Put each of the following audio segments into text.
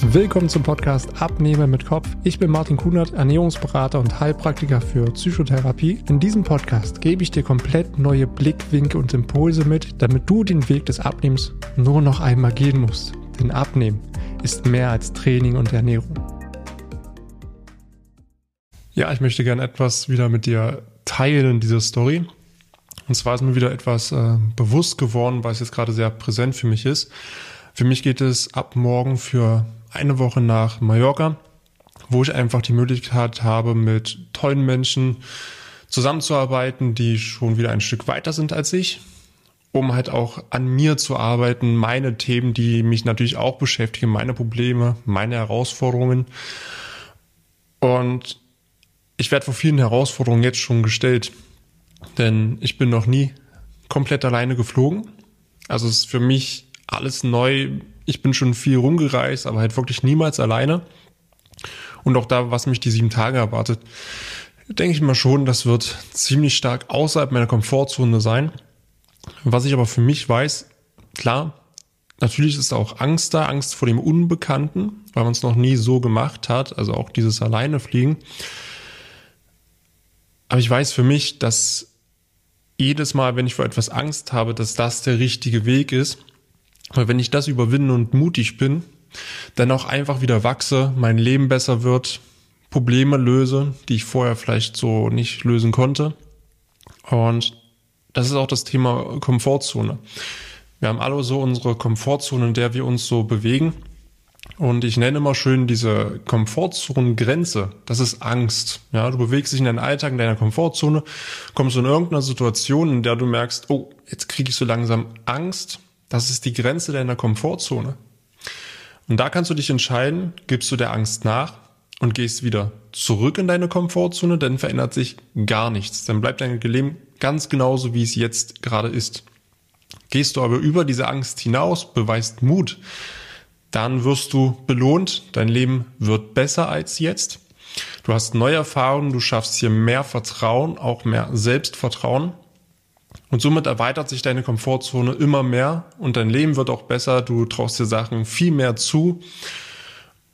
Willkommen zum Podcast Abnehmen mit Kopf. Ich bin Martin Kunert, Ernährungsberater und Heilpraktiker für Psychotherapie. In diesem Podcast gebe ich dir komplett neue Blickwinkel und Impulse mit, damit du den Weg des Abnehmens nur noch einmal gehen musst. Denn Abnehmen ist mehr als Training und Ernährung. Ja, ich möchte gerne etwas wieder mit dir teilen, diese Story. Und zwar ist mir wieder etwas äh, bewusst geworden, weil es jetzt gerade sehr präsent für mich ist. Für mich geht es ab morgen für eine Woche nach Mallorca, wo ich einfach die Möglichkeit habe, mit tollen Menschen zusammenzuarbeiten, die schon wieder ein Stück weiter sind als ich, um halt auch an mir zu arbeiten, meine Themen, die mich natürlich auch beschäftigen, meine Probleme, meine Herausforderungen. Und ich werde vor vielen Herausforderungen jetzt schon gestellt, denn ich bin noch nie komplett alleine geflogen. Also es ist für mich alles neu, ich bin schon viel rumgereist, aber halt wirklich niemals alleine. Und auch da, was mich die sieben Tage erwartet, denke ich mal schon, das wird ziemlich stark außerhalb meiner Komfortzone sein. Was ich aber für mich weiß, klar, natürlich ist auch Angst da, Angst vor dem Unbekannten, weil man es noch nie so gemacht hat, also auch dieses Alleine fliegen. Aber ich weiß für mich, dass jedes Mal, wenn ich vor etwas Angst habe, dass das der richtige Weg ist weil wenn ich das überwinde und mutig bin, dann auch einfach wieder wachse, mein Leben besser wird, Probleme löse, die ich vorher vielleicht so nicht lösen konnte. Und das ist auch das Thema Komfortzone. Wir haben alle so unsere Komfortzone, in der wir uns so bewegen. Und ich nenne immer schön diese Komfortzonengrenze. Das ist Angst. Ja, du bewegst dich in deinem Alltag, in deiner Komfortzone, kommst in irgendeiner Situation, in der du merkst, oh, jetzt kriege ich so langsam Angst das ist die Grenze deiner Komfortzone. Und da kannst du dich entscheiden, gibst du der Angst nach und gehst wieder zurück in deine Komfortzone, dann verändert sich gar nichts. Dann bleibt dein Leben ganz genauso, wie es jetzt gerade ist. Gehst du aber über diese Angst hinaus, beweist Mut, dann wirst du belohnt, dein Leben wird besser als jetzt. Du hast neue Erfahrungen, du schaffst hier mehr Vertrauen, auch mehr Selbstvertrauen und somit erweitert sich deine Komfortzone immer mehr und dein Leben wird auch besser. Du traust dir Sachen viel mehr zu.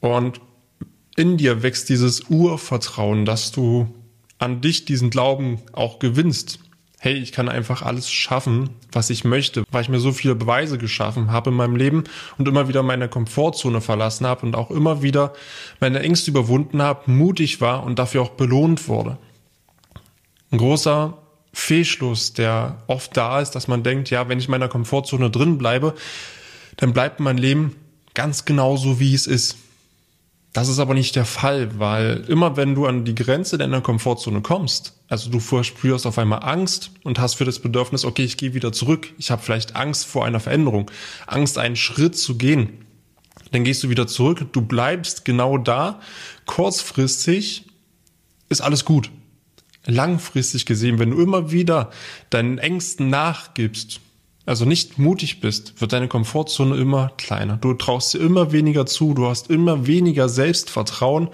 Und in dir wächst dieses Urvertrauen, dass du an dich diesen Glauben auch gewinnst. Hey, ich kann einfach alles schaffen, was ich möchte, weil ich mir so viele Beweise geschaffen habe in meinem Leben und immer wieder meine Komfortzone verlassen habe und auch immer wieder meine Ängste überwunden habe, mutig war und dafür auch belohnt wurde. Ein großer Fehlschluss, der oft da ist, dass man denkt, ja, wenn ich in meiner Komfortzone drin bleibe, dann bleibt mein Leben ganz genau so, wie es ist. Das ist aber nicht der Fall, weil immer wenn du an die Grenze deiner Komfortzone kommst, also du verspürst auf einmal Angst und hast für das Bedürfnis, okay, ich gehe wieder zurück, ich habe vielleicht Angst vor einer Veränderung, Angst, einen Schritt zu gehen, dann gehst du wieder zurück, du bleibst genau da, kurzfristig ist alles gut langfristig gesehen, wenn du immer wieder deinen Ängsten nachgibst, also nicht mutig bist, wird deine Komfortzone immer kleiner. Du traust dir immer weniger zu, du hast immer weniger Selbstvertrauen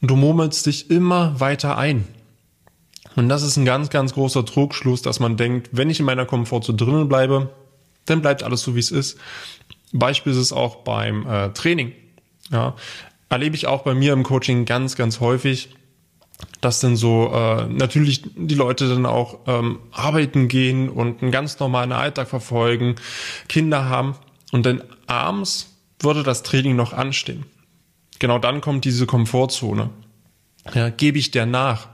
und du murmelst dich immer weiter ein. Und das ist ein ganz, ganz großer Trugschluss, dass man denkt, wenn ich in meiner Komfortzone drinnen bleibe, dann bleibt alles so, wie es ist. Beispiel ist es auch beim äh, Training. Ja, erlebe ich auch bei mir im Coaching ganz, ganz häufig, dass dann so äh, natürlich die Leute dann auch ähm, arbeiten gehen und einen ganz normalen Alltag verfolgen, Kinder haben und dann abends würde das Training noch anstehen. Genau dann kommt diese Komfortzone. Ja, gebe ich der nach?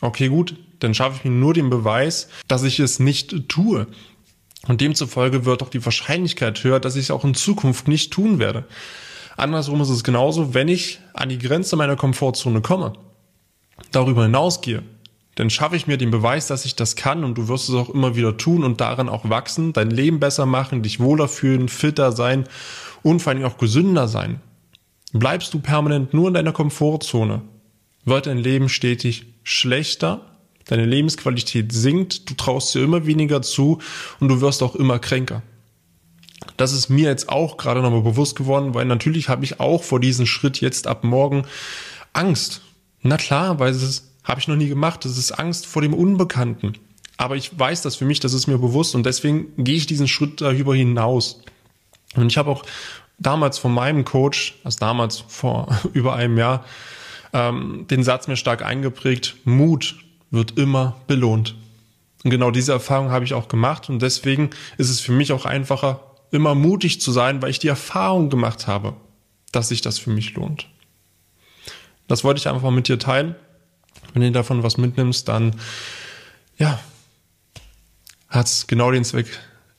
Okay, gut, dann schaffe ich mir nur den Beweis, dass ich es nicht tue. Und demzufolge wird auch die Wahrscheinlichkeit höher, dass ich es auch in Zukunft nicht tun werde. Andersrum ist es genauso, wenn ich an die Grenze meiner Komfortzone komme darüber hinausgehe, dann schaffe ich mir den Beweis, dass ich das kann und du wirst es auch immer wieder tun und darin auch wachsen, dein Leben besser machen, dich wohler fühlen, fitter sein und vor allem auch gesünder sein. Bleibst du permanent nur in deiner Komfortzone, wird dein Leben stetig schlechter, deine Lebensqualität sinkt, du traust dir immer weniger zu und du wirst auch immer kränker. Das ist mir jetzt auch gerade nochmal bewusst geworden, weil natürlich habe ich auch vor diesem Schritt jetzt ab morgen Angst na klar, weil das habe ich noch nie gemacht. Das ist Angst vor dem Unbekannten. Aber ich weiß das für mich, das ist mir bewusst und deswegen gehe ich diesen Schritt darüber hinaus. Und ich habe auch damals von meinem Coach, also damals vor über einem Jahr, ähm, den Satz mir stark eingeprägt, Mut wird immer belohnt. Und genau diese Erfahrung habe ich auch gemacht und deswegen ist es für mich auch einfacher, immer mutig zu sein, weil ich die Erfahrung gemacht habe, dass sich das für mich lohnt. Das wollte ich einfach mal mit dir teilen. Wenn du davon was mitnimmst, dann ja, hat es genau den Zweck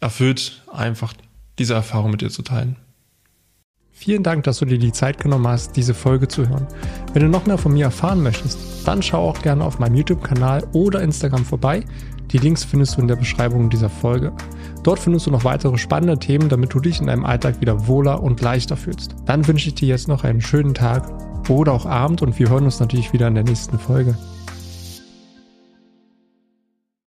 erfüllt, einfach diese Erfahrung mit dir zu teilen. Vielen Dank, dass du dir die Zeit genommen hast, diese Folge zu hören. Wenn du noch mehr von mir erfahren möchtest, dann schau auch gerne auf meinem YouTube-Kanal oder Instagram vorbei. Die Links findest du in der Beschreibung dieser Folge. Dort findest du noch weitere spannende Themen, damit du dich in deinem Alltag wieder wohler und leichter fühlst. Dann wünsche ich dir jetzt noch einen schönen Tag oder auch Abend und wir hören uns natürlich wieder in der nächsten Folge.